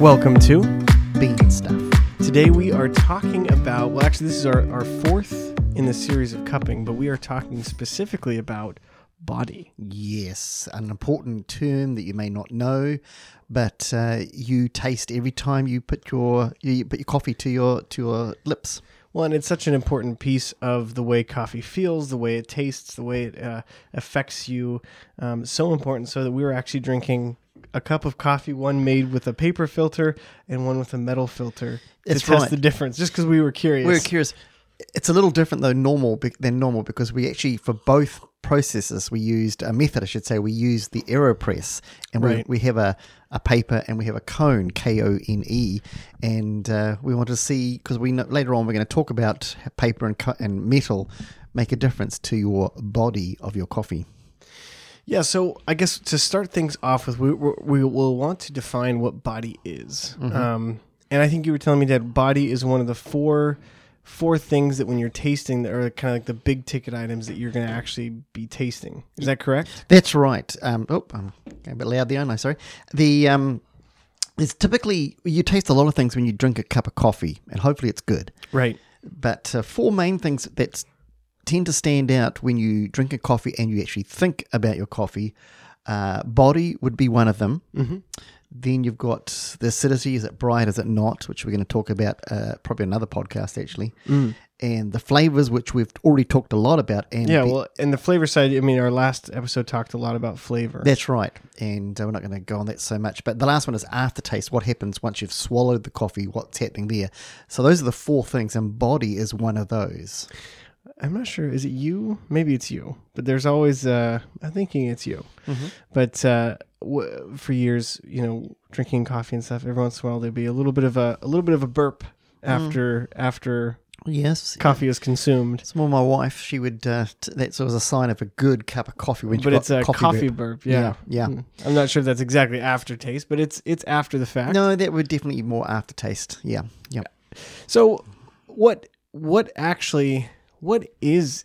Welcome to bean stuff. Today we are talking about, well, actually, this is our, our fourth in the series of cupping, but we are talking specifically about body. Yes, an important term that you may not know, but uh, you taste every time you put your you put your coffee to your to your lips. Well, and it's such an important piece of the way coffee feels, the way it tastes, the way it uh, affects you. Um, so important, so that we were actually drinking a cup of coffee, one made with a paper filter and one with a metal filter, That's to test the difference, just because we were curious. We were curious. It's a little different though normal than normal because we actually for both processes we used a method I should say we used the Aeropress and Right. we, we have a, a paper and we have a Kone K O N E and uh, we want to see because we know, later on we're going to talk about paper and co- and metal make a difference to your body of your coffee. Yeah, so I guess to start things off with, we, we, we will want to define what body is. Um, and I think you were telling me that body is one of the four four things that when you're tasting that are kind of like the big ticket items that you're going to actually be tasting. Is that correct? That's right. Um, oh, I'm a bit loud there, aren't I? Sorry. The um, it's typically you taste a lot of things when you drink a cup of coffee, and hopefully it's good. Right. But uh, four main things that tend to stand out when you drink a coffee and you actually think about your coffee. Uh, body would be one of them. Mm-hmm. Then you've got the acidity. Is it bright? Is it not? Which we're going to talk about uh, probably another podcast actually. And the flavors, which we've already talked a lot about. And Yeah, be- well, and the flavor side, I mean, our last episode talked a lot about flavor. That's right. And uh, we're not going to go on that so much. But the last one is aftertaste. What happens once you've swallowed the coffee? What's happening there? So those are the four things, and body is one of those. I'm not sure. Is it you? Maybe it's you. But there's always, uh, I'm thinking it's you. But uh, w- for years, you know, drinking coffee and stuff, every once in a while there'd be a little bit of a, a little bit of a burp after after Yes. coffee is consumed. It's more my wife. She would. Uh, t- that's always a sign of a good cup of coffee when But it's a coffee, burp. burp. Yeah. Yeah, yeah. Mm. I'm not sure if that's exactly aftertaste, but it's it's after the fact. No, that would definitely be more aftertaste. Yeah. Yeah. So what what actually what is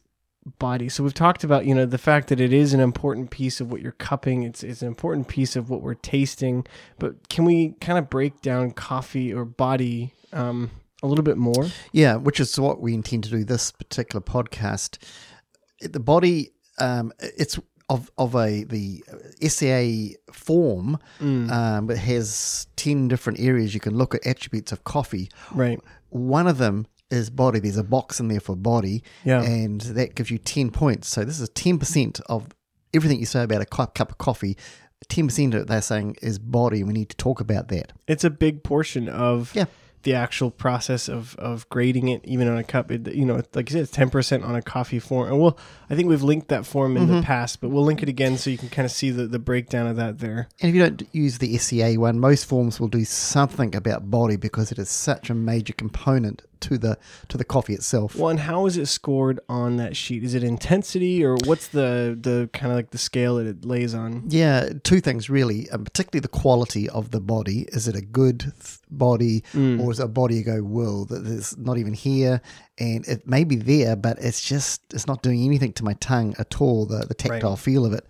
body? So we've talked about, you know, the fact that it is an important piece of what you're cupping. It's it's an important piece of what we're tasting. But can we kind of break down coffee or body um, a little bit more? Yeah, which is what we intend to do this particular podcast. The body, um, it's of of a the SCA form, um, it has ten different areas you can look at attributes of coffee. Right. One of them is body. There's a box in there for body, Yeah. and that gives you ten points. So this is ten percent of everything you say about a cup, cup of coffee. Ten percent of it they're saying is body, we need to talk about that. It's a big portion of Yeah. the actual process of, of grading it, even on a cup. It, you know, like you said, it's ten percent on a coffee form. And we'll, I think we've linked that form in Mm-hmm. the past, but we'll link it again so you can kind of see the, the breakdown of that there. And if you don't use the SCA one, most forms will do something about body because it is such a major component to the to the coffee itself. Well, and how is it scored on that sheet? Is it intensity or what's the the kind of like the scale that it lays on? Yeah, two things really, and particularly the quality of the body. Is it a good th- body, Mm. or is it a body you go, "Whoa, that is not even here," and it may be there, but it's just it's not doing anything to my tongue at all. The the tactile feel of it.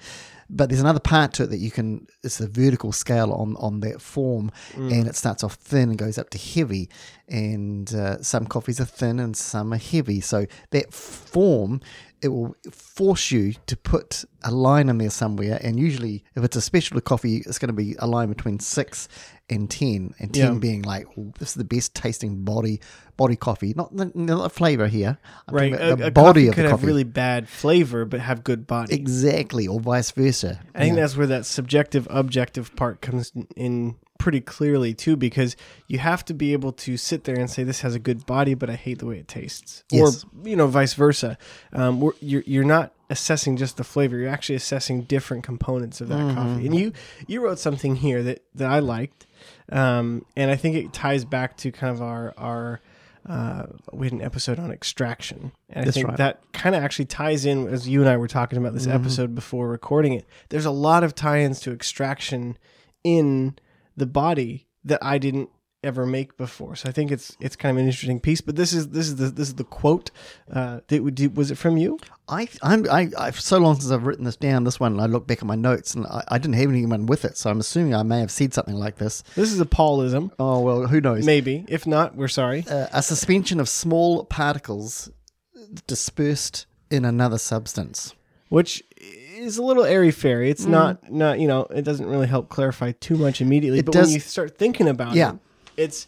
But there's another part to it that you can. It's the vertical scale on on that form, Mm. and it starts off thin and goes up to heavy. And uh, some coffees are thin and some are heavy. So that form, it will force you to put a line in there somewhere. And usually, if it's a specialty coffee, it's going to be a line between six and ten, and ten Yeah. being like "Ooh, this is the best tasting body body coffee, not the, not the flavor here. I'm Right, a, the a body coffee of could have coffee. really bad flavor but have good body. exactly, or vice versa. I think Yeah. that's where that subjective objective part comes in pretty clearly too, because you have to be able to sit there and say this has a good body, but I hate the way it tastes, Yes. or you know, vice versa. Um, you're you're not assessing just the flavor; you're actually assessing different components of that Mm-hmm. coffee. And you you wrote something here that that I liked, um, and I think it ties back to kind of our our. Uh, we had an episode on extraction, and I think right. that kind of actually ties in as you and I were talking about this Mm-hmm. episode before recording it. There's a lot of tie-ins to extraction in the body that I didn't ever make before. So I think it's it's kind of an interesting piece. But this is this is the this is the quote. Uh, did, was it from you? I, I'm, I, I've so long since I've written this down. This one, and I look back at my notes, and I, I didn't have anyone with it, so I'm assuming I may have said something like this. This is a Paulism. Oh well, who knows? Maybe. If not, we're sorry. Uh, a suspension of small particles dispersed in another substance. Which is a little airy fairy. Mm. It's not not you know it doesn't really help clarify too much immediately. It but does- when you start thinking about Yeah. it, it's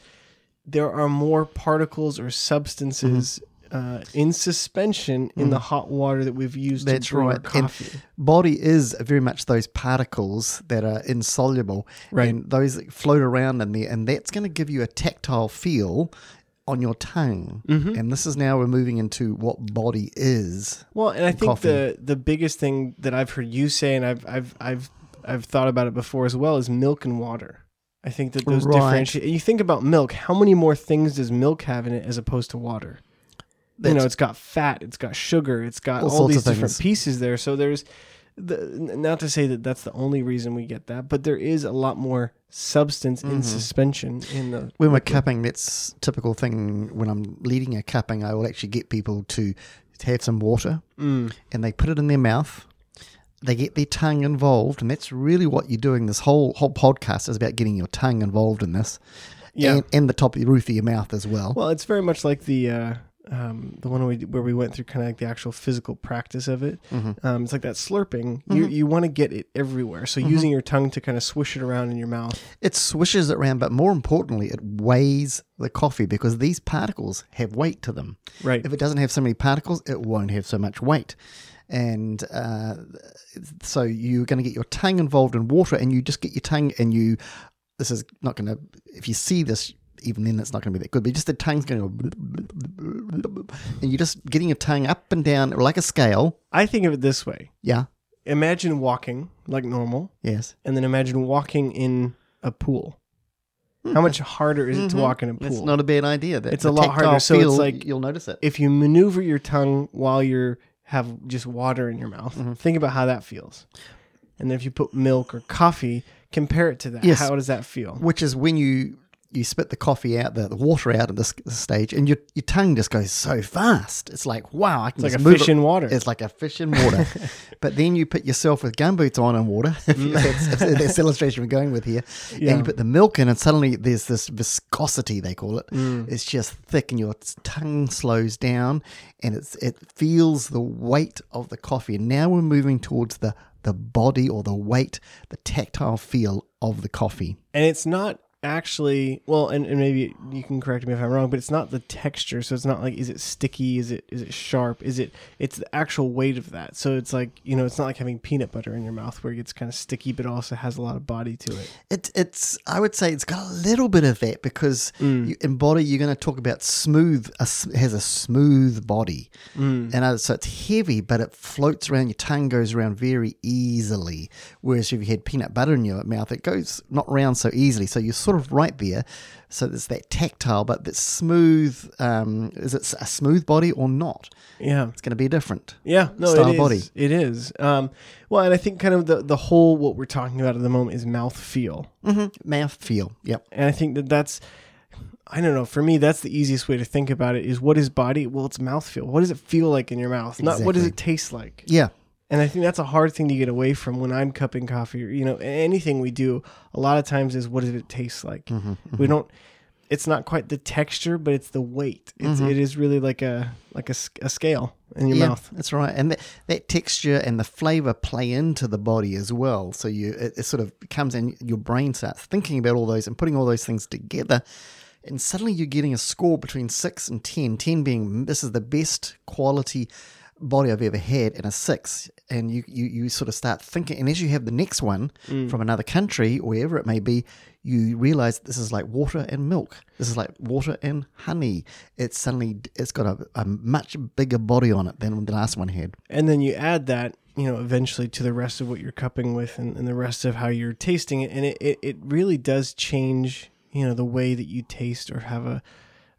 there are more particles or substances Mm-hmm. uh, in suspension in the hot water that we've used That's to brew right. And coffee. body is very much those particles that are insoluble, Right. and those that float around in there, and that's going to give you a tactile feel on your tongue. Mm-hmm. And this is now we're moving into what body is. Well, and I think coffee. the the biggest thing that I've heard you say, and I've I've I've I've thought about it before as well, is milk and water. I think that those Right. differentiate. You think about milk. How many more things does milk have in it as opposed to water? you know, it's got fat, it's got sugar, it's got All all, these different pieces there. So there's the not to say that that's the only reason we get that, but there is a lot more substance in suspension in the When we're cupping, that's typical thing. When I'm leading a cupping, I will actually get people to have some water, Mm. and they put it in their mouth. They get their tongue involved, and that's really what you're doing. This whole whole podcast is about getting your tongue involved in this, Yeah. and, and the top of the roof of your mouth as well. Well, it's very much like the uh, um, the one we, where we went through kind of like the actual physical practice of it. Mm-hmm. Um, it's like that slurping. You you want to get it everywhere. So using your tongue to kind of swish it around in your mouth. It swishes it around, but more importantly, it weighs the coffee because these particles have weight to them. Right. If it doesn't have so many particles, it won't have so much weight. And uh, so you're going to get your tongue involved in water, and you just get your tongue, and you. This is not going to. If you see this, even then, it's not going to be that good. But just the tongue's going to, and you're just getting your tongue up and down like a scale. I think of it this way. Yeah. Imagine walking like normal, Yes. and then imagine walking in a pool. How much harder is it to walk in a pool? It's not a bad idea. That It's a lot harder, so it's like- you'll notice it. if you maneuver your tongue while you're have just water in your mouth, Mm-hmm. think about how that feels. And then if you put milk or coffee, compare it to that. Yes. How does that feel? which is when you you spit the coffee out, the, the water out at this, this stage, and your your tongue just goes so fast. It's like wow, I can It's like a fish it- in water. It's like a fish in water. but then you put yourself with gumboots on in water. If that's, that's the illustration we're going with here. Yeah. And you put the milk in, and suddenly there's this viscosity they call it. Mm. It's just thick, and your tongue slows down, and it's it feels the weight of the coffee. And now we're moving towards the the body or the weight, the tactile feel of the coffee. and it's not actually well and, and maybe you can correct me if i'm wrong but it's not the texture so it's not like is it sticky is it is it sharp is it it's the actual weight of that so it's like you know it's not like having peanut butter in your mouth where it gets kind of sticky but also has a lot of body to it It, it's I would say it's got a little bit of that because you, in body you're going to talk about smooth. A, has a smooth body, and uh, so it's heavy, but it floats around. Your tongue goes around very easily. Whereas if you had peanut butter in your mouth, it goes not round so easily. So you're sort of right there. So there's that tactile, but that smooth. Um, is it a smooth body or not? yeah It's going to be different. Yeah, no, style it is. body. It is. Um, well, and I think kind of the the whole what we're talking about at the moment is mouth feel, Mm-hmm. Mouth feel. Yep. and I think that that's. I don't know. For me, that's the easiest way to think about it. Is what is body? Well, it's mouth feel. What does it feel like in your mouth? Not what does it taste like. Yeah. And I think that's a hard thing to get away from when I'm cupping coffee or you know anything we do. A lot of times is what does it taste like? Mm-hmm, We don't. It's not quite the texture, but it's the weight. It's it is really like a like a, a scale in your Mm-hmm. yeah, mouth. That's right, and that, that texture and the flavor play into the body as well. So you it, it sort of comes in. Your brain starts thinking about all those and putting all those things together, and suddenly you're getting a score between six and ten. Ten being this is the best quality body I've ever had, and a six. And you, you, you sort of start thinking, and as you have the next one mm. from another country, wherever it may be, you realize this is like water and milk. This is like water and honey. It's suddenly it's got a, a much bigger body on it than the last one had. and then you add that you know eventually to the rest of what you're cupping with and, and the rest of how you're tasting it and it, it, it really does change you know the way that you taste or have a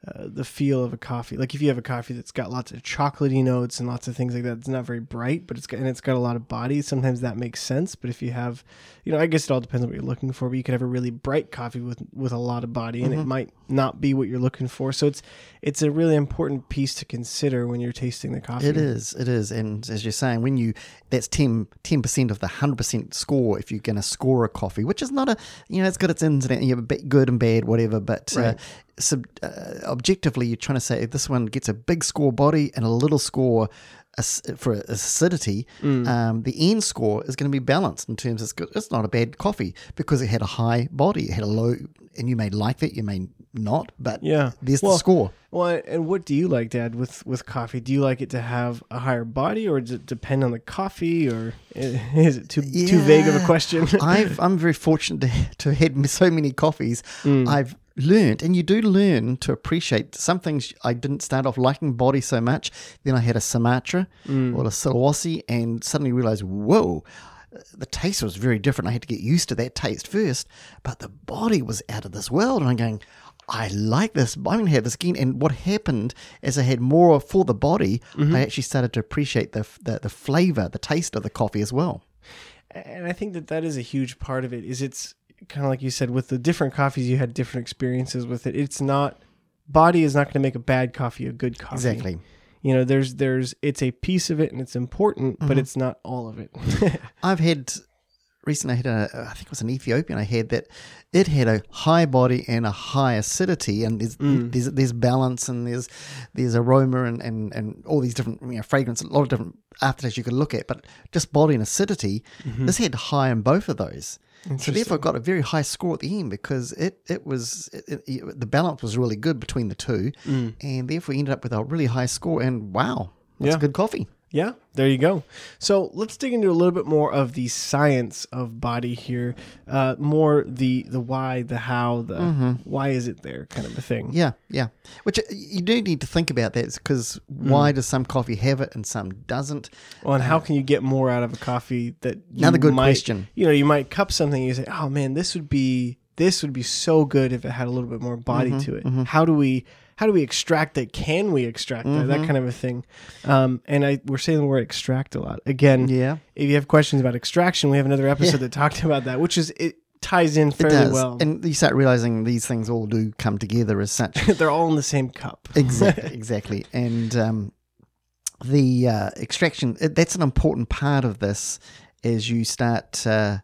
uh, the feel of a coffee. Like if you have a coffee that's got lots of chocolatey notes and lots of things like that, it's not very bright, but it's got, and it's got a lot of body. Sometimes that makes sense. But if you have, you know, I guess it all depends on what you're looking for. But you could have a really bright coffee with with a lot of body, and it might not be what you're looking for. So it's it's a really important piece to consider when you're tasting the coffee. It is, it is, and as you're saying, when you that's 10 percent of the hundred percent score if you're going to score a coffee, which is not a you know it's got its ins and you know, bit good and bad, whatever. But uh, Right. Sub, uh, objectively, you're trying to say this one gets a big score body and a little score for acidity. Mm. Um, the end score is going to be balanced in terms of it's, not a bad coffee because it had a high body, it had a low, and you may like that, you may not, but Yeah. there's Well, the score. Well, and what do you like, Dad, with with coffee? Do you like it to have a higher body, or does it depend on the coffee, or is it too too vague of a question? I've, I'm very fortunate to, to have had so many coffees. Mm. I've learned, and you do learn to appreciate some things. I didn't start off liking body so much. Then I had a Sumatra Mm. or a Sulawesi, and suddenly realized, whoa, the taste was very different. I had to get used to that taste first, but the body was out of this world. And I'm going, I like this. I'm going to have this again. And what happened as I had more for the body, Mm-hmm. I actually started to appreciate the, the the flavor, the taste of the coffee as well. and I think that that is a huge part of it. Is it's kind of like you said with the different coffees, you had different experiences with it. It's not body is not going to make a bad coffee a good coffee. Exactly. You know, there's there's it's a piece of it and it's important, but mm-hmm. it's not all of it. I've had recently. I had a, I think it was an Ethiopian. I had that it had a high body and a high acidity, and there's mm. there's, there's balance and there's there's aroma and, and, and all these different you know fragrance, a lot of different aftertaste you could look at, but just body and acidity. Mm-hmm. This had high in both of those. So therefore, I got a very high score at the end because it it was it, it, the balance was really good between the two, mm. and therefore we ended up with a really high score. And wow, that's Yeah. good coffee. Yeah, there you go. So let's dig into a little bit more of the science of body here. Uh, more the the why, the how, the why is it there kind of a thing. Yeah, yeah. Which uh, you do need to think about that because why does some coffee have it and some doesn't? Well, and how can you get more out of a coffee that you Another good might- question. You know, you might cup something and you say, "Oh man, this would be this would be so good if it had a little bit more body Mm-hmm, to it." How do we how do we extract it? Can we extract? Mm-hmm. That kind of a thing. Um, and I we're saying the word extract a lot again. Yeah, If you have questions about extraction, we have another episode that talked about that, which is it ties in it fairly well. And you start realizing these things all do come together as such. They're all in the same cup. exactly, exactly. And um, the uh, extraction that's an important part of this as you start uh,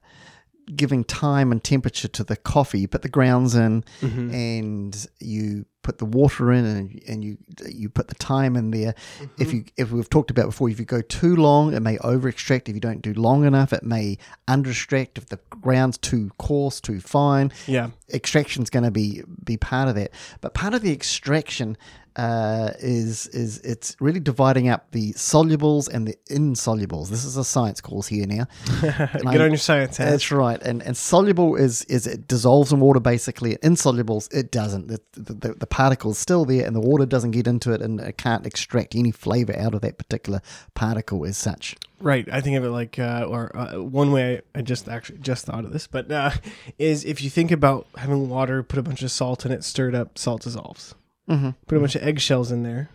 giving time and temperature to the coffee. You put the grounds in, Mm-hmm. and you put the water in, and, and you you put the time in there. Mm-hmm. If you if we've talked about before, if you go too long, it may over extract. If you don't do long enough, it may under extract. If the ground's too coarse, too fine, Yeah. extraction's going to be be part of that. But part of the extraction uh, is is it's really dividing up the solubles and the insolubles. This is a science course here now. Get I- on your science hat. That's right. And and soluble is is it dissolves in water basically. Insolubles it doesn't. The, the, the, the particle's still there, and the water doesn't get into it, and it can't extract any flavor out of that particular particle as such. Right. I think of it like, uh, or uh, one way I just actually just thought of this, but uh, is if you think about having water, put a bunch of salt in it, stirred up, salt dissolves. Mm-hmm. Put a bunch of eggshells in there,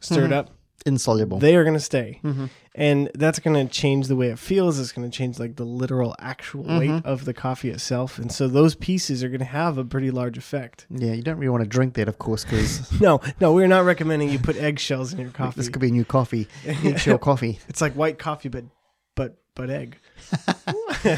stirred up, Insoluble. they are going to stay. Mm-hmm. And that's going to change the way it feels. It's going to change like the literal actual Mm-hmm. weight of the coffee itself. And so those pieces are going to have a pretty large effect. yeah, you don't really want to drink that, of course, because No, no, we're not recommending you put eggshells in your coffee. this could be a new coffee, eggshell coffee. It's like white coffee, but but but egg.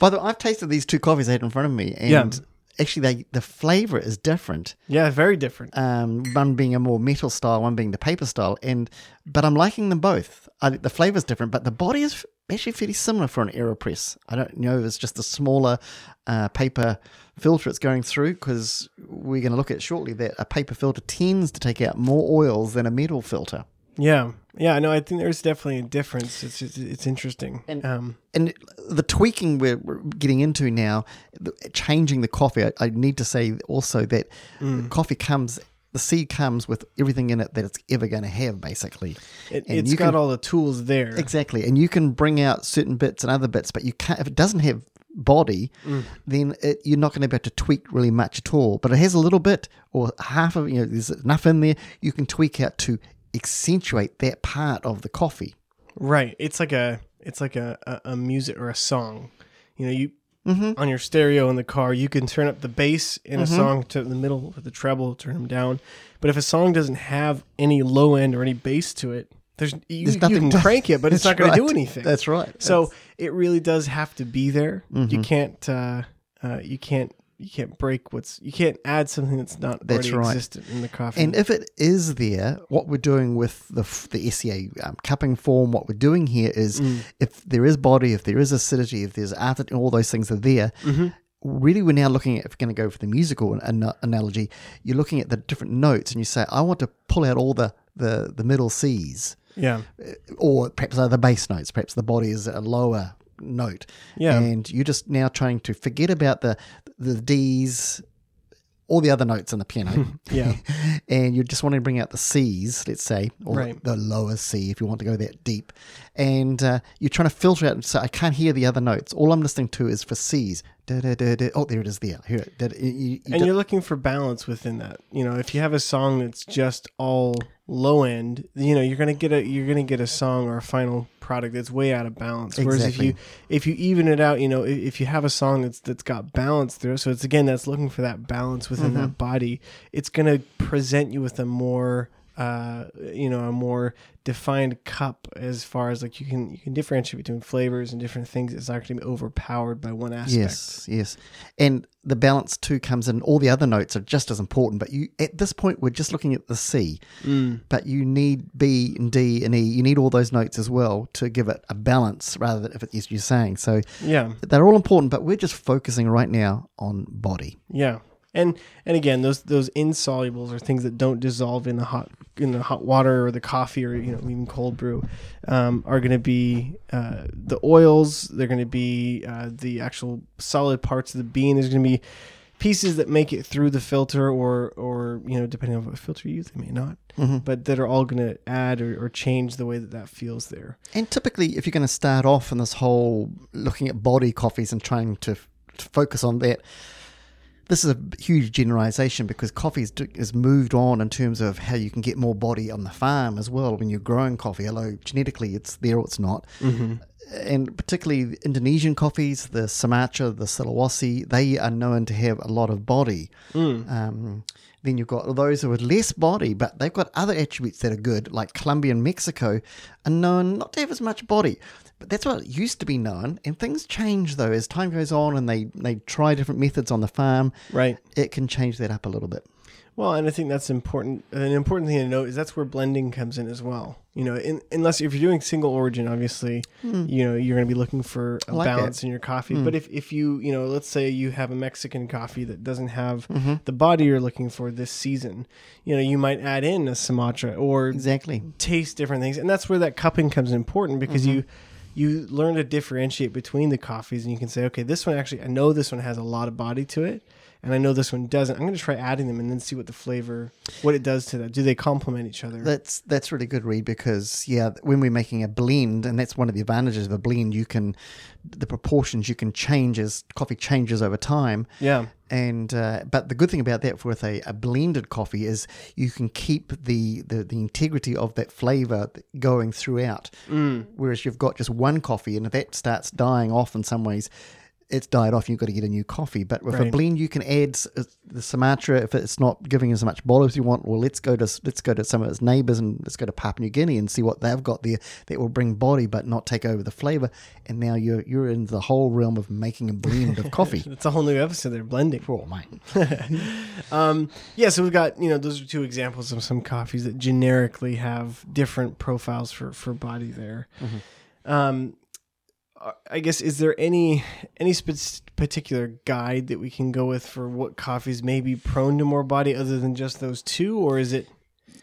By the way, I've tasted these two coffees I had in front of me, and Yeah. Actually, they the flavor is different. Yeah, very different. Um, one being a more metal style, one being the paper style, and but I'm liking them both. I, the is different, but the body is actually fairly similar for an Aeropress. I don't know if it's just a smaller uh, paper filter it's going through because we're going to look at shortly that a paper filter tends to take out more oils than a metal filter. Yeah, yeah. No, I think there's definitely a difference. It's it's, it's interesting. And- um, and the tweaking we're, we're getting into now, the, changing the coffee. I, I need to say also that Mm. coffee comes, the seed comes with everything in it that it's ever going to have, basically. it, and it's you got can- all the tools there. Exactly, and you can bring out certain bits and other bits, but you can't if it doesn't have body, then it, you're not going to be able to tweak really much at all. But it has a little bit or half of you know there's enough in there you can tweak out to accentuate that part of the coffee. Right. It's like a it's like a, a, a music or a song. You know, you on your stereo in the car, you can turn up the bass in a song to the middle with the treble, turn them down. But if a song doesn't have any low end or any bass to it, there's you, There's you can to- crank it, but it's not That's going to do anything. That's right. So it really does have to be there. You can't uh, uh, you can't you can't break what's you can't add something that's not That's already right. existent in the coffee. And if it is there, what we're doing with the the SCA um, cupping form, what we're doing here is, mm. if there is body, if there is acidity, if there's after, all those things are there. Mm-hmm. Really, we're now looking at if we're going to go for the musical an- an- analogy. You're looking at the different notes, and you say, I want to pull out all the the, the middle C's, yeah. Uh, or perhaps other bass notes. Perhaps the body is a lower note. Yeah. and you're just now trying to forget about the the D's, all the other notes in the piano. Yeah. and you're just wanting to bring out the C's, let's say, or Right. the lower C if you want to go that deep. And uh, you're trying to filter out, so I can't hear the other notes. All I'm listening to is for C's. Da, da, da, da. Oh, there it is there. Hear it. Da, da, you- you- you and you're looking for balance within that. You know, if you have a song that's just all low end, you know, you're gonna get a you're gonna get a song or a final product that's way out of balance. Whereas if you if you even it out, you know, if, if you have a song that's that's got balance through, so it's again that's looking for that balance within Mm-hmm. that body, it's gonna present you with a more uh, you know, a more defined cup as far as like you can you can differentiate between flavors and different things. It's not going to be overpowered by one aspect. Yes, yes. And the balance too comes in. All the other notes are just as important, but you at this point we're just looking at the C. Mm. But you need B and D and E. You need all those notes as well to give it a balance, rather than if it is you're saying. So Yeah. they're all important, but we're just focusing right now on body. Yeah. And and again, those those insolubles are things that don't dissolve in the hot in the hot water or the coffee or you know even cold brew, um, are going to be uh, the oils. They're going to be uh, the actual solid parts of the bean. There's going to be pieces that make it through the filter or or you know depending on what filter you use, they may not, but that are all going to add or, or change the way that that feels there. And typically, if you're going to start off in this whole looking at body coffees and trying to, to focus on that, this is a huge generalization because coffee is, is moved on in terms of how you can get more body on the farm as well when you're growing coffee. Although genetically it's there or it's not. And particularly Indonesian coffees, the Sumatra, the Sulawesi, they are known to have a lot of body. Um, then you've got those with less body, but they've got other attributes that are good, like Colombia and Mexico, are known not to have as much body. But that's what it used to be known, and things change though as time goes on, and they they try different methods on the farm. Right. It can change that up a little bit. Well, and I think that's important. An important thing to note is that's where blending comes in as well. You know, in, unless if you're doing single origin, obviously, hmm. you know, you're going to be looking for a like balance in your coffee. Hmm. But if, if you, you know, let's say you have a Mexican coffee that doesn't have mm-hmm. the body you're looking for this season, you know, you might add in a Sumatra or Exactly. taste different things, and that's where that cupping comes important because mm-hmm. you you learn to differentiate between the coffees, and you can say, okay, this one actually, I know this one has a lot of body to it, and I know this one doesn't. I'm going to try adding them and then see what the flavor, what it does to that. Do they complement each other? That's that's really good, Reed, because yeah, when we're making a blend, and that's one of the advantages of a blend, you can the proportions you can change as coffee changes over time. yeah, And uh, but the good thing about that with a, a blended coffee is you can keep the, the, the integrity of that flavor going throughout. Mm. Whereas you've got just one coffee, and if that starts dying off in some ways, it's died off. You've got to get a new coffee. But with a blend, you can add uh, the Sumatra if it's not giving as much bottle as you want. Well, let's go to let's go to some of its neighbors and let's go to Papua New Guinea and see what they've got there that will bring body but not take over the flavor. And now you're you're in the whole realm of making a blend of coffee. it's a whole new episode. They're blending. Oh, mate. Um, yeah, so we've got you know those are two examples of some coffees that generically have different profiles for for body there. Um, uh, Uh, I guess is there any any spe- particular guide that we can go with for what coffees may be prone to more body other than just those two, or is it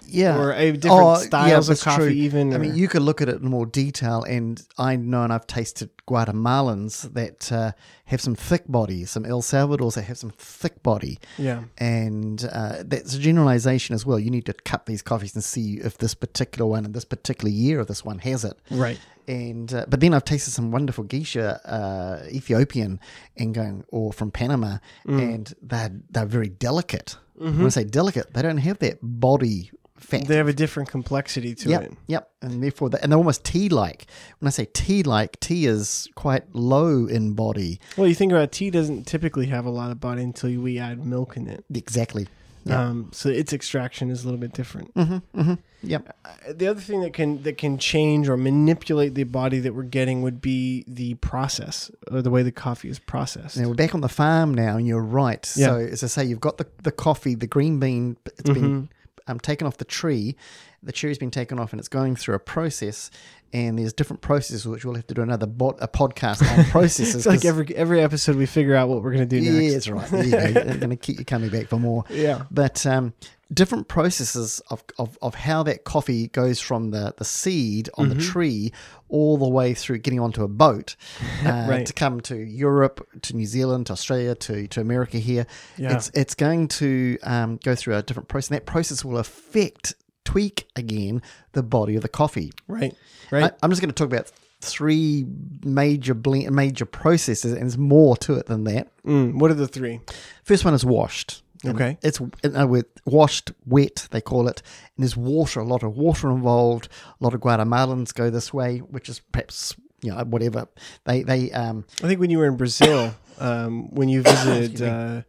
yeah, or a different Oh, styles of coffee true. even. I or- mean, you could look at it in more detail, and I know, and I've tasted Guatemalans that uh, have some thick body, some El Salvadors that have some thick body, yeah, and uh, that's a generalization as well. You need to cut these coffees and see if this particular one in this particular year of this one has it. right. And uh, but then I've tasted some wonderful geisha, uh, Ethiopian, and going or from Panama, and they're they're very delicate. When I say delicate, they don't have that body fat. They have a different complexity to Yep, it. yep, and therefore, they, and they're almost tea-like. When I say tea-like, tea is quite low in body. Well, you think about it, tea doesn't typically have a lot of body until we add milk in it. Exactly. Yeah. Um, so its extraction is a little bit different. Mm-hmm, mm-hmm. Yep. Uh, The other thing that can that can change or manipulate the body that we're getting would be the process or the way the coffee is processed. Now we're back on the farm now, and you're right. Yeah. So as I say, you've got the, the coffee, the green bean. It's been um, taken off the tree. The cherry's been taken off, and it's going through a process. And there's different processes, which we'll have to do another bot, a podcast on processes. It's like every every episode we figure out what we're gonna do next. yeah, that's right. There you go. Going to keep you coming back for more. Yeah. But um, different processes of, of, of how that coffee goes from the, the seed on Mm-hmm. the tree all the way through getting onto a boat uh, Right. to come to Europe, to New Zealand, to Australia, to, to America here. Yeah. It's, it's going to um, go through a different process. And that process will affect, tweak again, the body of the coffee. Right. Right. I, I'm just going to talk about three major blend, major processes, and there's more to it than that. Mm, what are the three? First one is washed. And Okay. It's in other washed, wet, they call it. And there's water, a lot of water involved. A lot of Guatemalans go this way, which is perhaps, you know, whatever. They, they, um, I think when you were in Brazil, um, when you visited uh,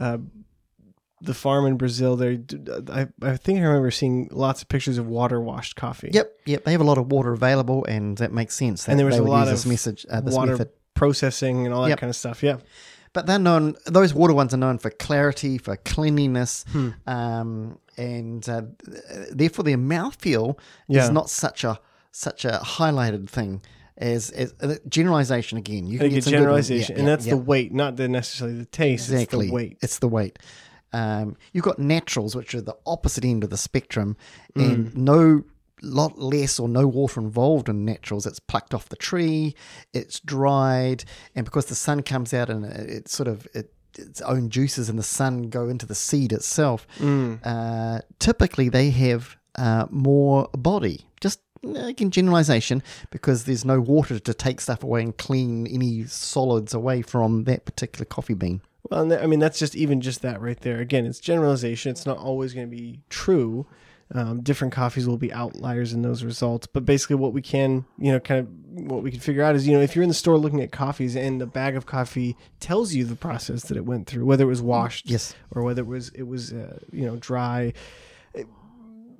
uh, the farm in Brazil, there, I, I think I remember seeing lots of pictures of water washed coffee. yep, yep, they have a lot of water available, and that makes sense. That And there was a lot use this of message, uh, this water method. processing and all that Yep. kind of stuff. Yeah. But they're known; those water ones are known for clarity, for cleanliness, Hmm. um, and uh, therefore their mouthfeel Yeah. is not such a such a highlighted thing as, as uh, generalization. Again, you can get good generalization, Yeah, and yeah, that's yeah. the weight, not the necessarily the taste. exactly It's the weight. It's the weight. Um, you've got naturals, which are the opposite end of the spectrum, and Mm. no lot less or no water involved in naturals. It's plucked off the tree, it's dried, and because the sun comes out and it, it sort of it, its own juices and the sun go into the seed itself. Mm. Uh, typically, they have uh, more body. Just again, generalization because there's no water to take stuff away and clean any solids away from that particular coffee bean. Well, I mean that's just even just that right there. Again, it's generalization. It's not always going to be true. Um, different coffees will be outliers in those results, but basically, what we can, you know, kind of what we can figure out is, you know, if you're in the store looking at coffees and the bag of coffee tells you the process that it went through, whether it was washed Yes. or whether it was it was uh, you know dry, it-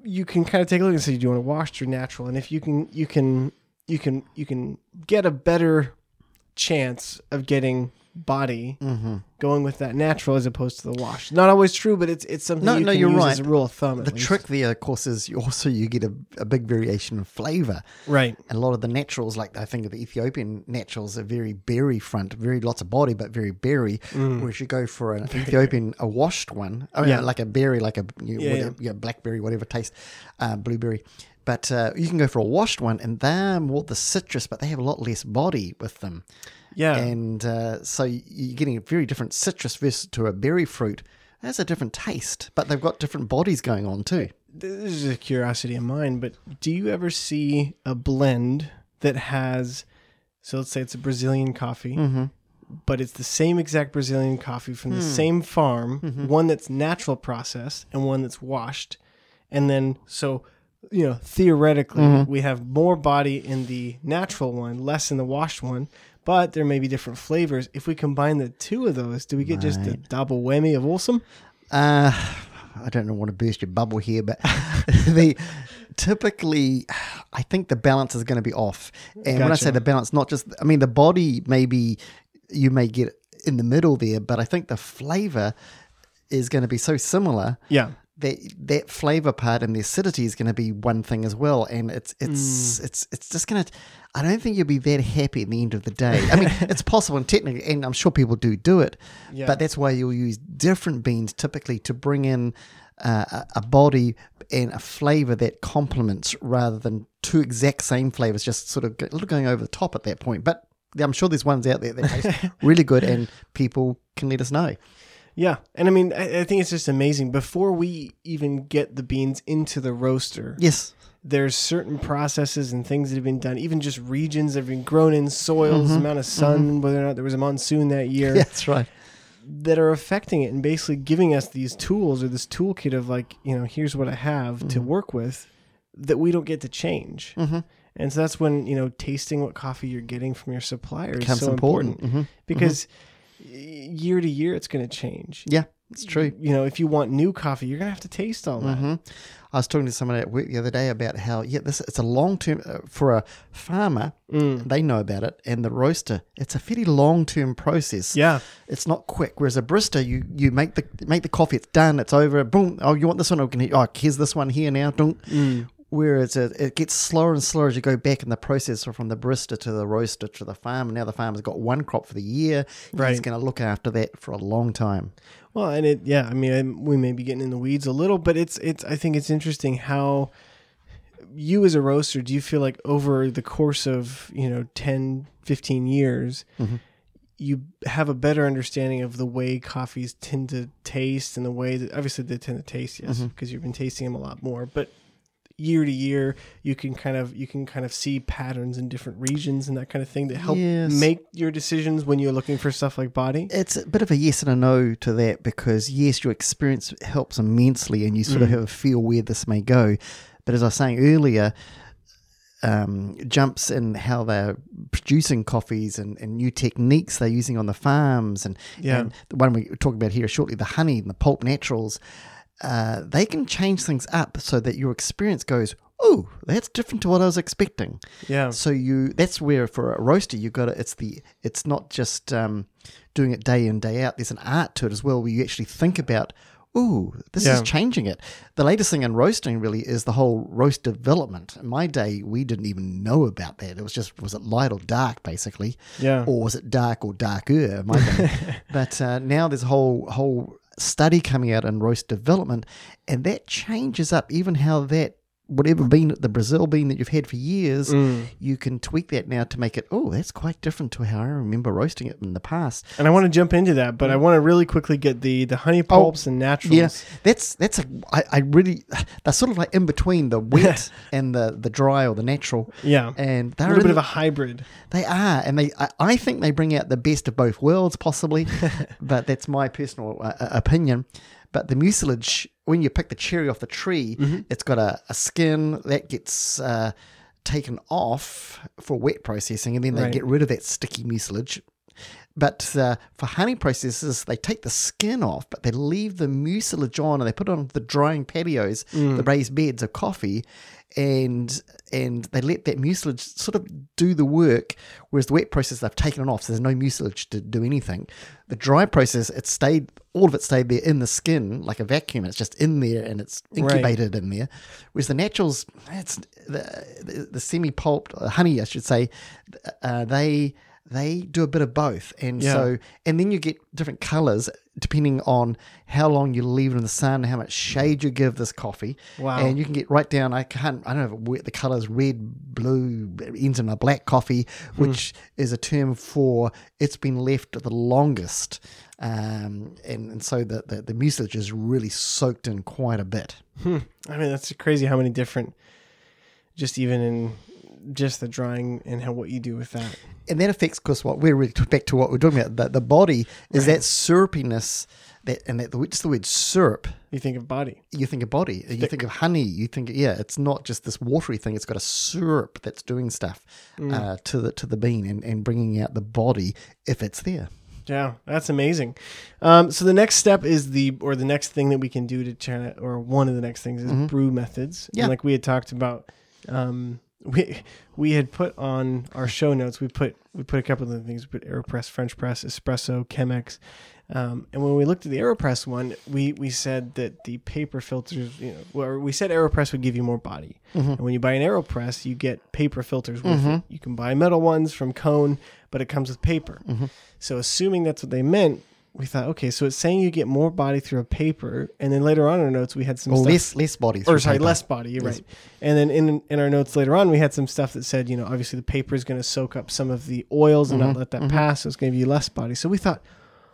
you can kind of take a look and say, do you want to washed or natural? And if you can, you can, you can, you can get a better chance of getting body Mm-hmm. going with that natural as opposed to the wash. Not always true, but it's it's something No, you no, can you're use right. as a rule of thumb. The least. trick there, of course, is you also you get a, a big variation of flavor. right? And a lot of the naturals, like I think of the Ethiopian naturals, are very berry front, very lots of body, but very berry. Whereas you go for an Ethiopian, a washed one, oh, yeah. Like a berry, like a you know, Yeah, whatever, yeah. blackberry, whatever taste, uh, blueberry. But uh, you can go for a washed one, and they're more the citrus, but they have a lot less body with them. Yeah, And uh, so you're getting a very different citrus versus to a berry fruit. That's a different taste, but they've got different bodies going on too. this is a curiosity of mine, but do you ever see a blend that has? So let's say it's a Brazilian coffee, Mm-hmm. but it's the same exact Brazilian coffee from the Hmm. same farm, Mm-hmm. one that's natural process and one that's washed, and then so you know theoretically Mm-hmm. we have more body in the natural one, less in the washed one. But there may be different flavors. If we combine the two of those, do we get just a double whammy of awesome? Uh, I don't know, want to burst your bubble here, but the typically, I think the balance is going to be off. And when I say the balance, not just, I mean, the body maybe you may get in the middle there, but I think the flavor is going to be so similar Yeah. That that flavor part and the acidity is going to be one thing as well, and it's it's Mm. it's it's just going to. I don't think you'll be that happy at the end of the day. I mean, it's possible and technically, and I'm sure people do do it, Yeah. but that's why you'll use different beans typically to bring in uh, a, a body and a flavor that complements rather than two exact same flavors, just sort of a little going over the top at that point. But I'm sure there's ones out there that taste really good, and people can let us know. Yeah, and I mean, I, I think it's just amazing. Before we even get the beans into the roaster, Yes. there's certain processes and things that have been done. Even just regions that have been grown in soils, amount of sun, whether or not there was a monsoon that year, Mm-hmm. Yeah, that's right. that are affecting it and basically giving us these tools or this toolkit of like, you know, here's what I have to work with that we don't get to change. Mm-hmm. And so that's when you know tasting what coffee you're getting from your supplier Becomes is so important. important, Mhm. because y- year to year it's going to change. Yeah, it's true. You know, if you want new coffee, you're going to have to taste all that. hmm I was talking to someone at work the other day about how yeah, this it's a long term uh, for a farmer. Mm. They know about it, and the roaster. It's a fairly long term process. Yeah, It's not quick. Whereas a barista, you you make the make the coffee. It's done. It's over. Boom. Oh, you want this one? Okay. Oh, here's this one here now. Don't. Mm. Whereas it, it gets slower and slower as you go back in the process from the barista to the roaster to the farm. And now the farmer's got one crop for the year. He's Right. going to look after that for a long time. Well, and it, yeah, I mean, we may be getting in the weeds a little, but it's, it's, I think it's interesting how you as a roaster, do you feel like over the course of, you know, 10, 15 years, Mhm. you have a better understanding of the way coffees tend to taste and the way that, obviously they tend to taste, yes, Mhm. because you've been tasting them a lot more, but year to year, you can kind of, you can kind of see patterns in different regions and that kind of thing that help Yes. make your decisions when you're looking for stuff like body. It's a bit of a yes and a no to that because yes, your experience helps immensely, and you sort of Mm. have a feel where this may go. But as I was saying earlier, um, jumps in how they're producing coffees and, and new techniques they're using on the farms, and, Yeah. and the one we talk about here shortly, the honey and the pulp naturals. Uh, they can change things up so that your experience goes, oh, that's different to what I was expecting. Yeah. So you that's where for a roaster you've got to it's the it's not just um, doing it day in day out. There's an art to it as well where you actually think about. Ooh, this Yeah. is changing it. The latest thing in roasting really is the whole roast development. In my day, we didn't even know about that. It was just was it light or dark, basically, Yeah. or was it dark or darker? My day, but uh, now there's a whole whole study coming out in roast development, and that changes up even how that whatever bean the Brazil bean that you've had for years Mm. you can tweak that now to make it oh that's quite different to how i remember roasting it in the past And I want to jump into that, but I want to really quickly get the the honey pulps and naturals. yeah that's that's a i, I really they're sort of like in between the wet and the the dry or the natural Yeah. and they're little bit of a hybrid. they are and they I, I think they bring out the best of both worlds possibly but that's my personal uh, uh, opinion but the mucilage when you pick the cherry off the tree Mm-hmm. it's got a, a skin that gets uh, taken off for wet processing and then they Right. get rid of that sticky mucilage but uh, for honey processes, they take the skin off, but they leave the mucilage on, and they put it on the drying patios, the raised beds of coffee, and and they let that mucilage sort of do the work. Whereas the wet process, they've taken it off, so there's no mucilage to do anything. The dry process, it stayed, all of it stayed there in the skin like a vacuum. It's just in there and it's Right. incubated in there. Whereas the naturals, it's the the, the semi pulped honey, I should say, uh, they they do a bit of both and Yeah. so and then you get different colors depending on how long you leave it in the sun how much shade you give this coffee Wow. and you can get right down i can't i don't know if the colors red blue ends in a black coffee which is a term for it's been left the longest um, and, and so the, the, the mucilage is really soaked in quite a bit Hmm. I mean, that's crazy how many different, just even in just the drying and how what you do with that. and that affects because what we're really back to what we're talking about the, the body is Right. that syrupiness that and that the, just the word syrup You think of body. you think of body you think of honey you think yeah it's not just this watery thing it's got a syrup that's doing stuff uh, to the to the bean and, and bringing out the body if it's there Yeah, that's amazing. Um, so the next step is the, or the next thing that we can do to try to, or one of the next things is brew methods. Yeah. And like we had talked about, um, we we had put on our show notes. We put we put a couple of the things. We put Aeropress, French press, espresso, Chemex. Um, and when we looked at the Aeropress one, we, we said that the paper filters, you know, well, we said Aeropress would give you more body. Mm-hmm. And when you buy an Aeropress, you get paper filters with mm-hmm. it. You can buy metal ones from Kone, but it comes with paper. Mm-hmm. So assuming that's what they meant, we thought, okay, so it's saying you get more body through a paper, and then later on in our notes we had some stuff, less less body. or sorry, paper. less body. You're Yes. right. And then in in our notes later on, we had some stuff that said, you know, obviously the paper is going to soak up some of the oils and Mm-hmm. not let that pass. So it's going to give you less body. So we thought.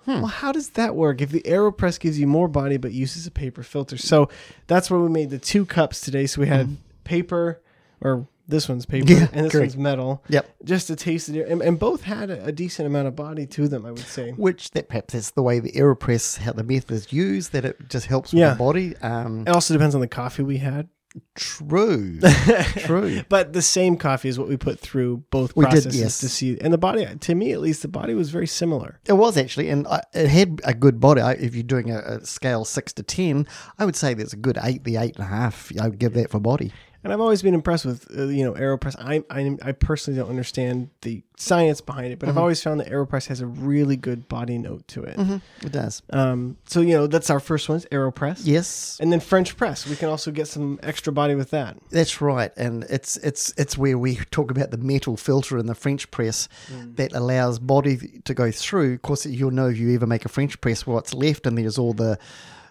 Hmm. Well, how does that work? If the AeroPress gives you more body but uses a paper filter, so that's where we made the two cups today. So we had paper, or this one's paper. Yeah, and this correct. one's metal. Yep. Just to taste it, and, and both had a, a decent amount of body to them. I would say. Which that perhaps that's the way the Aeropress, how the method is used, that it just helps with the body. Um, It also depends on the coffee we had. true, true. But the same coffee is what we put through both We did, processes yes. to see. And the body, to me at least, the body was very similar. It was actually, and I, it had a good body. I, if you're doing a, a scale six to ten, I would say there's a good eight, the eight and a half. I would give that for body. And I've always been impressed with, uh, you know, AeroPress. I, I, I personally don't understand the science behind it, but I've Mm-hmm. always found that AeroPress has a really good body note to it. It does. Um, so, you know, that's our first one, AeroPress. Yes, And then French press. We can also get some extra body with that. That's right, and it's it's it's where we talk about the metal filter in the French press Mm. that allows body to go through. Of course, you'll know if you ever make a French press what's left, and there's all the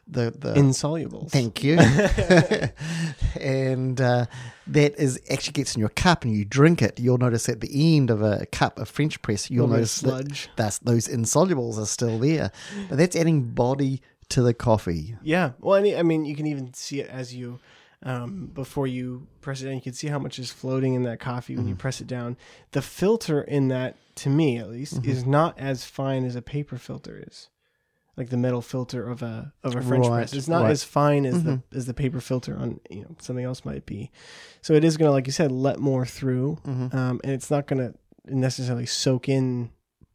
the the. Insolubles. Thank you. and uh, that is actually gets in your cup, and you drink it. You'll notice at the end of a cup of French press, you'll notice that sludge. that's, those insolubles are still there. But that's adding body to the coffee. Yeah. Well, I mean, I mean, you can even see it as you, um, before you press it down, you can see how much is floating in that coffee when you Mm-hmm. press it down. The filter in that, to me at least, Mm-hmm. is not as fine as a paper filter is. Like the metal filter of a of a French Right, press, it's not right. as fine as the Mm-hmm. as the paper filter on you know something else might be. So it is gonna, like you said, let more through, Mm-hmm. um, and it's not gonna necessarily soak in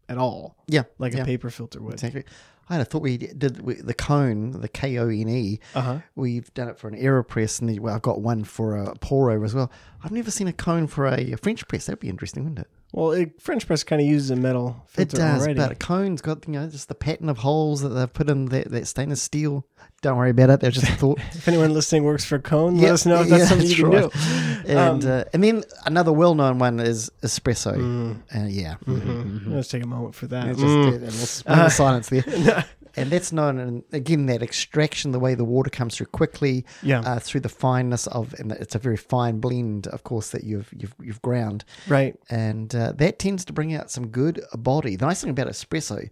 at all Yeah, like yeah. a paper filter would. Exactly. I had thought we did we, the Kone, the K O N E. Uh huh. We've done it for an Aeropress, and the, well, I've got one for a pour over as well. I've never seen a cone for a, a French press. That'd be interesting, wouldn't it? Well, it, French press kind of uses a metal It filter does, already. but a cone's got you know just the pattern of holes that they've put in that, that stainless steel. Don't worry about it. They're just a thought. If anyone listening works for Kone, let us know if that's yeah, something you that's can right. do. And Um, uh, and then another well-known one is espresso. Mm. Uh, yeah, Mhm. Let's take a moment for that. Just Mm. and we'll spin the silence there. And that's known, and again, that extraction, the way the water comes through quickly, Yeah. uh, through the fineness of, and it's a very fine blend, of course, that you've you've you've ground, right. and uh, that tends to bring out some good body. The nice thing about espresso,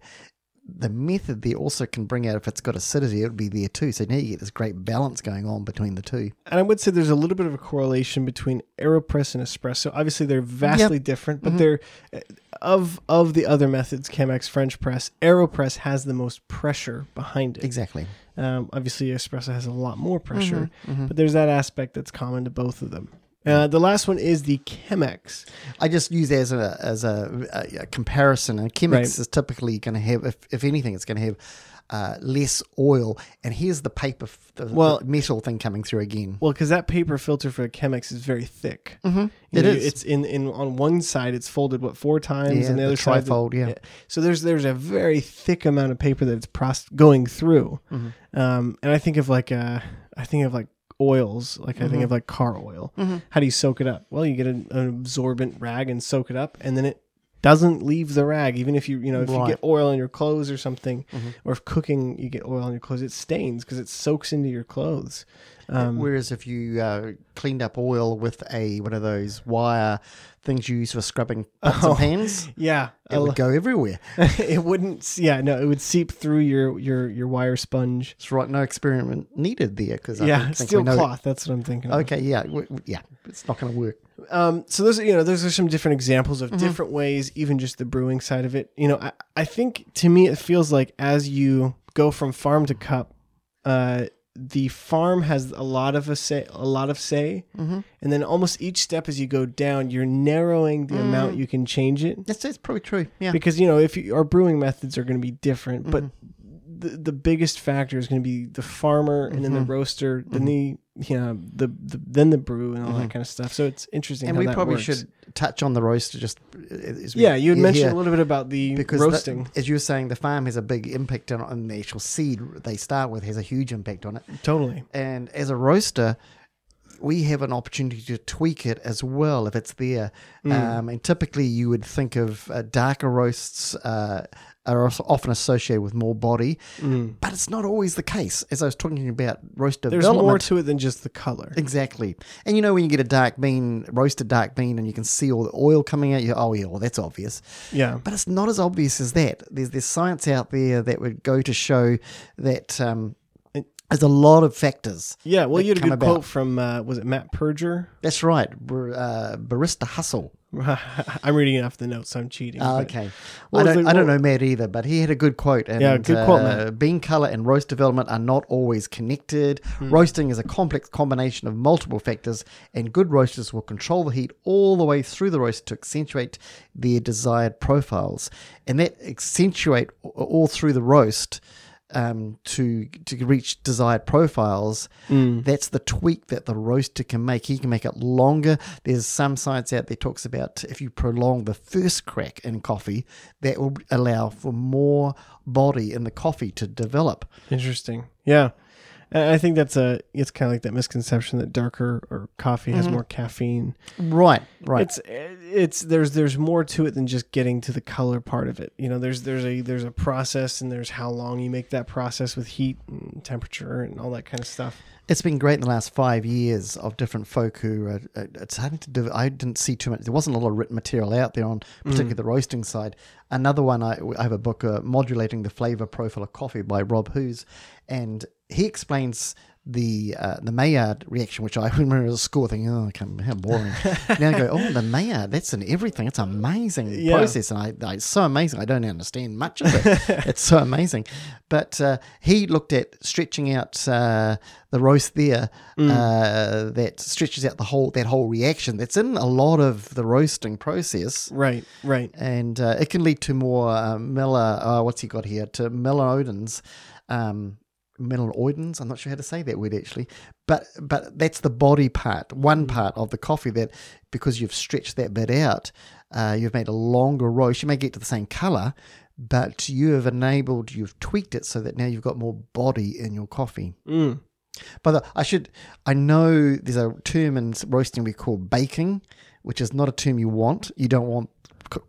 the method there also can bring out if it's got acidity, it would be there too. So now you get this great balance going on between the two. And I would say there's a little bit of a correlation between AeroPress and espresso. Obviously, they're vastly different, Mm-hmm. but they're uh, of of the other methods, Chemex, French press, AeroPress has the most pressure behind it. Exactly. Um, obviously, espresso has a lot more pressure, Mm-hmm, but there's that aspect that's common to both of them. Uh, the last one is the Chemex. I just use that as a as a, a, a comparison, and Chemex Right. is typically going to have, if, if anything, it's going to have uh, less oil. And here's the paper, the, Well- the metal thing coming through again. Well, because that paper filter for Chemex is very thick. Mm-hmm. It know, is. It's in, in on one side it's folded what four times, Yeah, and the the other side trifold, yeah. So there's there's a very thick amount of paper that's pros- going through, Mm-hmm. um, and I think of like uh, I think of like oils, like I Mm-hmm. think of like car oil. How do you soak it up? Well, you get an, an absorbent rag and soak it up, and then it doesn't leave the rag. Even if you you know if you get oil in your clothes or something, Mm-hmm. or if cooking you get oil in your clothes, it stains because it soaks into your clothes. Um, Whereas if you uh, cleaned up oil with a one of those wire things you use for scrubbing pots Oh. and pans, yeah, it would go everywhere. it wouldn't. Yeah, no, it would seep through your your your wire sponge. It's right, no experiment needed there because yeah, I think steel cloth. That's what I'm thinking. Of. Okay, yeah, w- w- yeah, it's not going to work. Um, so those, are- you know, those are some different examples Mm-hmm. of different ways, even just the brewing side of it. You know, I, I think to me it feels like as you go from farm to cup, uh, the farm has a lot of a say, a lot of say, Mm-hmm. and then almost each step as you go down, you're narrowing the Mm. amount you can change it. That's, that's probably true. Yeah, Because you know, if you, our brewing methods are going to be different, but Mm-hmm. The the biggest factor is going to be the farmer, and then the Mm-hmm. roaster, then the you know the, the then the brew and all that kind of stuff. So it's interesting. Mm-hmm. and we that probably works. should touch on the roaster just. uh, as we- Yeah, you had mentioned a little bit about the because roasting. as you were saying, the farm has a big impact on, on the actual seed they start with has a huge impact on it. totally. And as a roaster, we have an opportunity to tweak it as well if it's there. Um, and typically, you would think of uh, darker roasts uh, are often associated with more body, but it's not always the case. As I was talking about roast There's more to it than just the color. Exactly. And you know when you get a dark bean, roasted dark bean, and you can see all the oil coming out, you oh yeah, well that's obvious. Yeah. But it's not as obvious as that. There's there's science out there that would go to show that um, there's a lot of factors. Yeah, well, you had a good about. quote from uh, was it Matt Perger? That's right. Bar- uh, barista hustle. I'm reading it off the notes, so I'm cheating. But- okay. I don't, the- I don't know Matt either, but he had a good quote. And, Yeah, good quote, uh, Matt. Bean color and roast development are not always connected. Hmm. Roasting is a complex combination of multiple factors, and good roasters will control the heat all the way through the roast to accentuate their desired profiles. And that accentuate all through the roast. Um, to to reach desired profiles, that's the tweak that the roaster can make. He can make it longer. There's some science out there talks about if you prolong the first crack in coffee, that will allow for more body in the coffee to develop. Interesting. Yeah. And I think that's a it's kind of like that misconception that darker or coffee has more caffeine. Right, right. It's it's there's there's more to it than just getting to the color part of it. You know, there's there's a there's a process and there's how long you make that process with heat and temperature and all that kind of stuff. It's been great in the last five years of different folk who are, are it's starting to. do. I didn't see too much. There wasn't a lot of written material out there on particularly the roasting side. Another one, I, I have a book, uh, modulating the flavor profile of coffee by Rob Hoos, and he explains the uh, the Maillard reaction, which I remember as a school thinking, oh, come, how boring. now I go, oh, the Maillard, that's an everything. It's an amazing Yeah. process, and I, I, it's so amazing. I don't understand much of it. it's so amazing. But uh, he looked at stretching out uh, the roast there uh, that stretches out the whole that whole reaction that's in a lot of the roasting process. Right, right. And uh, it can lead to more uh, mela. Uh, what's he got here? To melanoidins, um, melanoidins. I'm not sure how to say that word actually, but but that's the body part, one part of the coffee that because you've stretched that bit out, uh, you've made a longer roast. You may get to the same color, but you have enabled, you've tweaked it so that now you've got more body in your coffee. Mm. By the I should I know there's a term in roasting we call baking, which is not a term you want. You don't want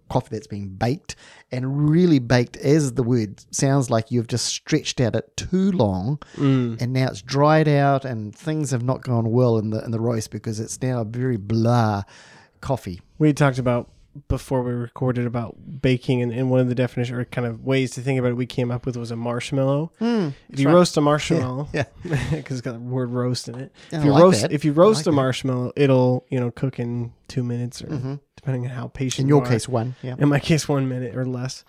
coffee that's being baked, and really baked, as the word sounds like, you've just stretched out it too long, mm. and now it's dried out, and things have not gone well in the in the roast because it's now a very blah coffee. We talked about before we recorded about baking, and, and one of the definition or kind of ways to think about it we came up with was a marshmallow. if you right. roast a marshmallow, Yeah. because it's got the word roast in it. Yeah, if you like roast, if you roast a marshmallow, it'll you know cook in two minutes or depending on how patient. In your you case, one. Yeah. in my case, one minute or less.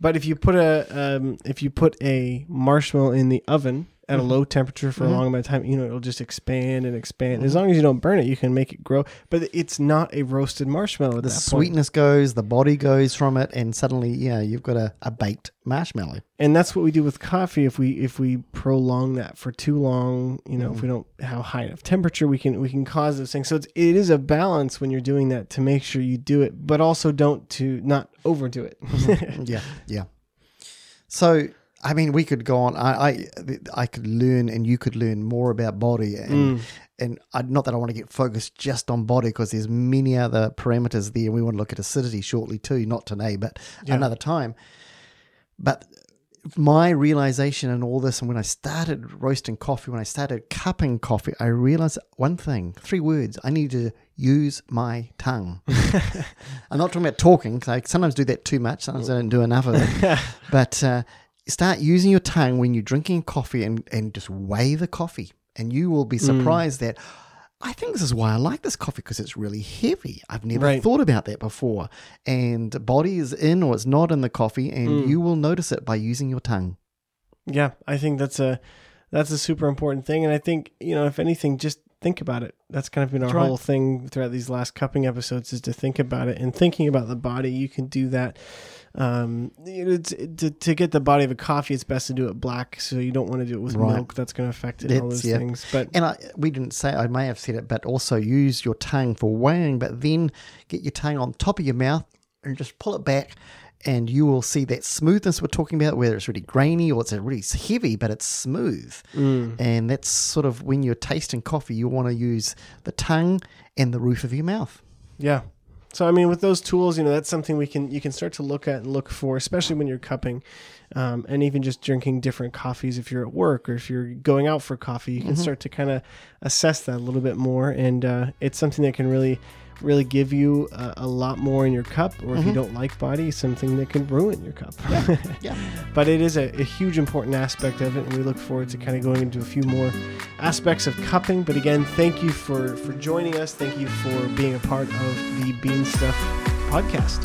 But if you put a um, if you put a marshmallow in the oven at a mm-hmm. low temperature for a mm-hmm. long amount of time, you know it'll just expand and expand. As mm-hmm. long as you don't burn it, you can make it grow. But it's not a roasted marshmallow. The that point. sweetness goes, the body goes from it, and suddenly, yeah, you've got a, a baked marshmallow. and that's what we do with coffee. If we if we prolong that for too long, you know, if we don't have high enough temperature, we can we can cause those things. So it's, it is a balance when you're doing that to make sure you do it, but also don't to not overdo it. yeah, yeah. So, I mean, we could go on. I, I, I could learn, and you could learn more about body, and and I, not that I want to get focused just on body because there's many other parameters there. We want to look at acidity shortly too, not today, but another time. But my realization in all this, and when I started roasting coffee, when I started cupping coffee, I realized one thing: three words. I need to use my tongue. I'm not talking about talking. 'cause I sometimes do that too much. Sometimes I don't do enough of it. but uh, start using your tongue when you're drinking coffee, and and just weigh the coffee, and you will be mm. surprised that. I think this is why I like this coffee because it's really heavy. I've never Right. thought about that before. And body is in or it's not in the coffee, and mm. you will notice it by using your tongue. Yeah, I think that's a that's a super important thing, and I think you know if anything, just think about it. That's kind of been our whole thing throughout these last cupping episodes is to think about it and thinking about the body. You can do that. Um, you know, it's, to to get the body of a coffee, it's best to do it black, so you don't want to do it with Right. milk. That's going to affect it. and all those yeah. things, but And I, we didn't say, I may have said it, but also use your tongue for weighing, but then get your tongue on top of your mouth and just pull it back and you will see that smoothness we're talking about, whether it's really grainy or it's really heavy, but it's smooth. And that's sort of when you're tasting coffee, you want to use the tongue and the roof of your mouth. Yeah. So I mean, with those tools, you know, that's something we can you can start to look at and look for, especially when you're cupping, um, and even just drinking different coffees. If you're at work or if you're going out for coffee, you can start to kind of assess that a little bit more, and uh, it's something that can really, really give you a, a lot more in your cup. Or if you don't like body, something that can ruin your cup. Yeah. yeah. but it is a, a huge important aspect of it and we look forward to kind of going into a few more aspects of cupping but again thank you for for joining us thank you for being a part of the bean stuff podcast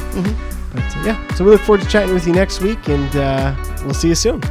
but uh, yeah so we look forward to chatting with you next week and uh, we'll see you soon